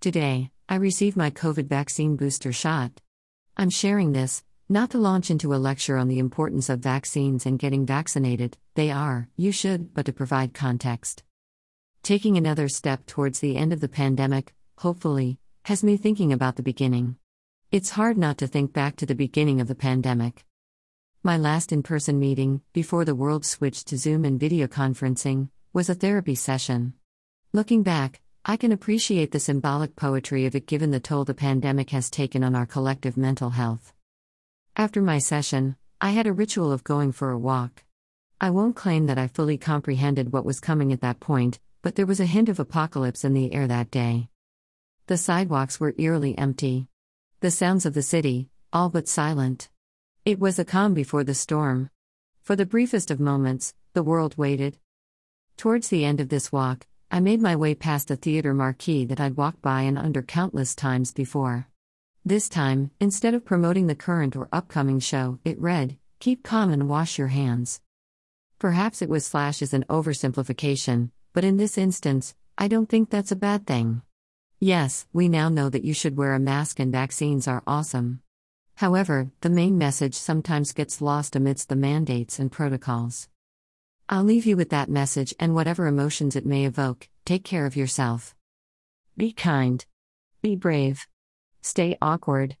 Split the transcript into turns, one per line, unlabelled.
Today, I received my COVID vaccine booster shot. I'm sharing this, not to launch into a lecture on the importance of vaccines and getting vaccinated, they are, you should, but to provide context. Taking another step towards the end of the pandemic, hopefully, has me thinking about the beginning. It's hard not to think back to the beginning of the pandemic. My last in person meeting, before the world switched to Zoom and video conferencing, was a therapy session. Looking back, I can appreciate the symbolic poetry of it given the toll the pandemic has taken on our collective mental health. After my session, I had a ritual of going for a walk. I won't claim that I fully comprehended what was coming at that point, but there was a hint of apocalypse in the air that day. The sidewalks were eerily empty. The sounds of the city, all but silent. It was a calm before the storm. For the briefest of moments, the world waited. Towards the end of this walk, I made my way past a theater marquee that I'd walked by and under countless times before. This time, instead of promoting the current or upcoming show, it read, Keep calm and wash your hands. Perhaps it was slash as an oversimplification, but in this instance, I don't think that's a bad thing. Yes, we now know that you should wear a mask and vaccines are awesome. However, the main message sometimes gets lost amidst the mandates and protocols. I'll leave you with that message and whatever emotions it may evoke. Take care of yourself. Be kind. Be brave. Stay awkward.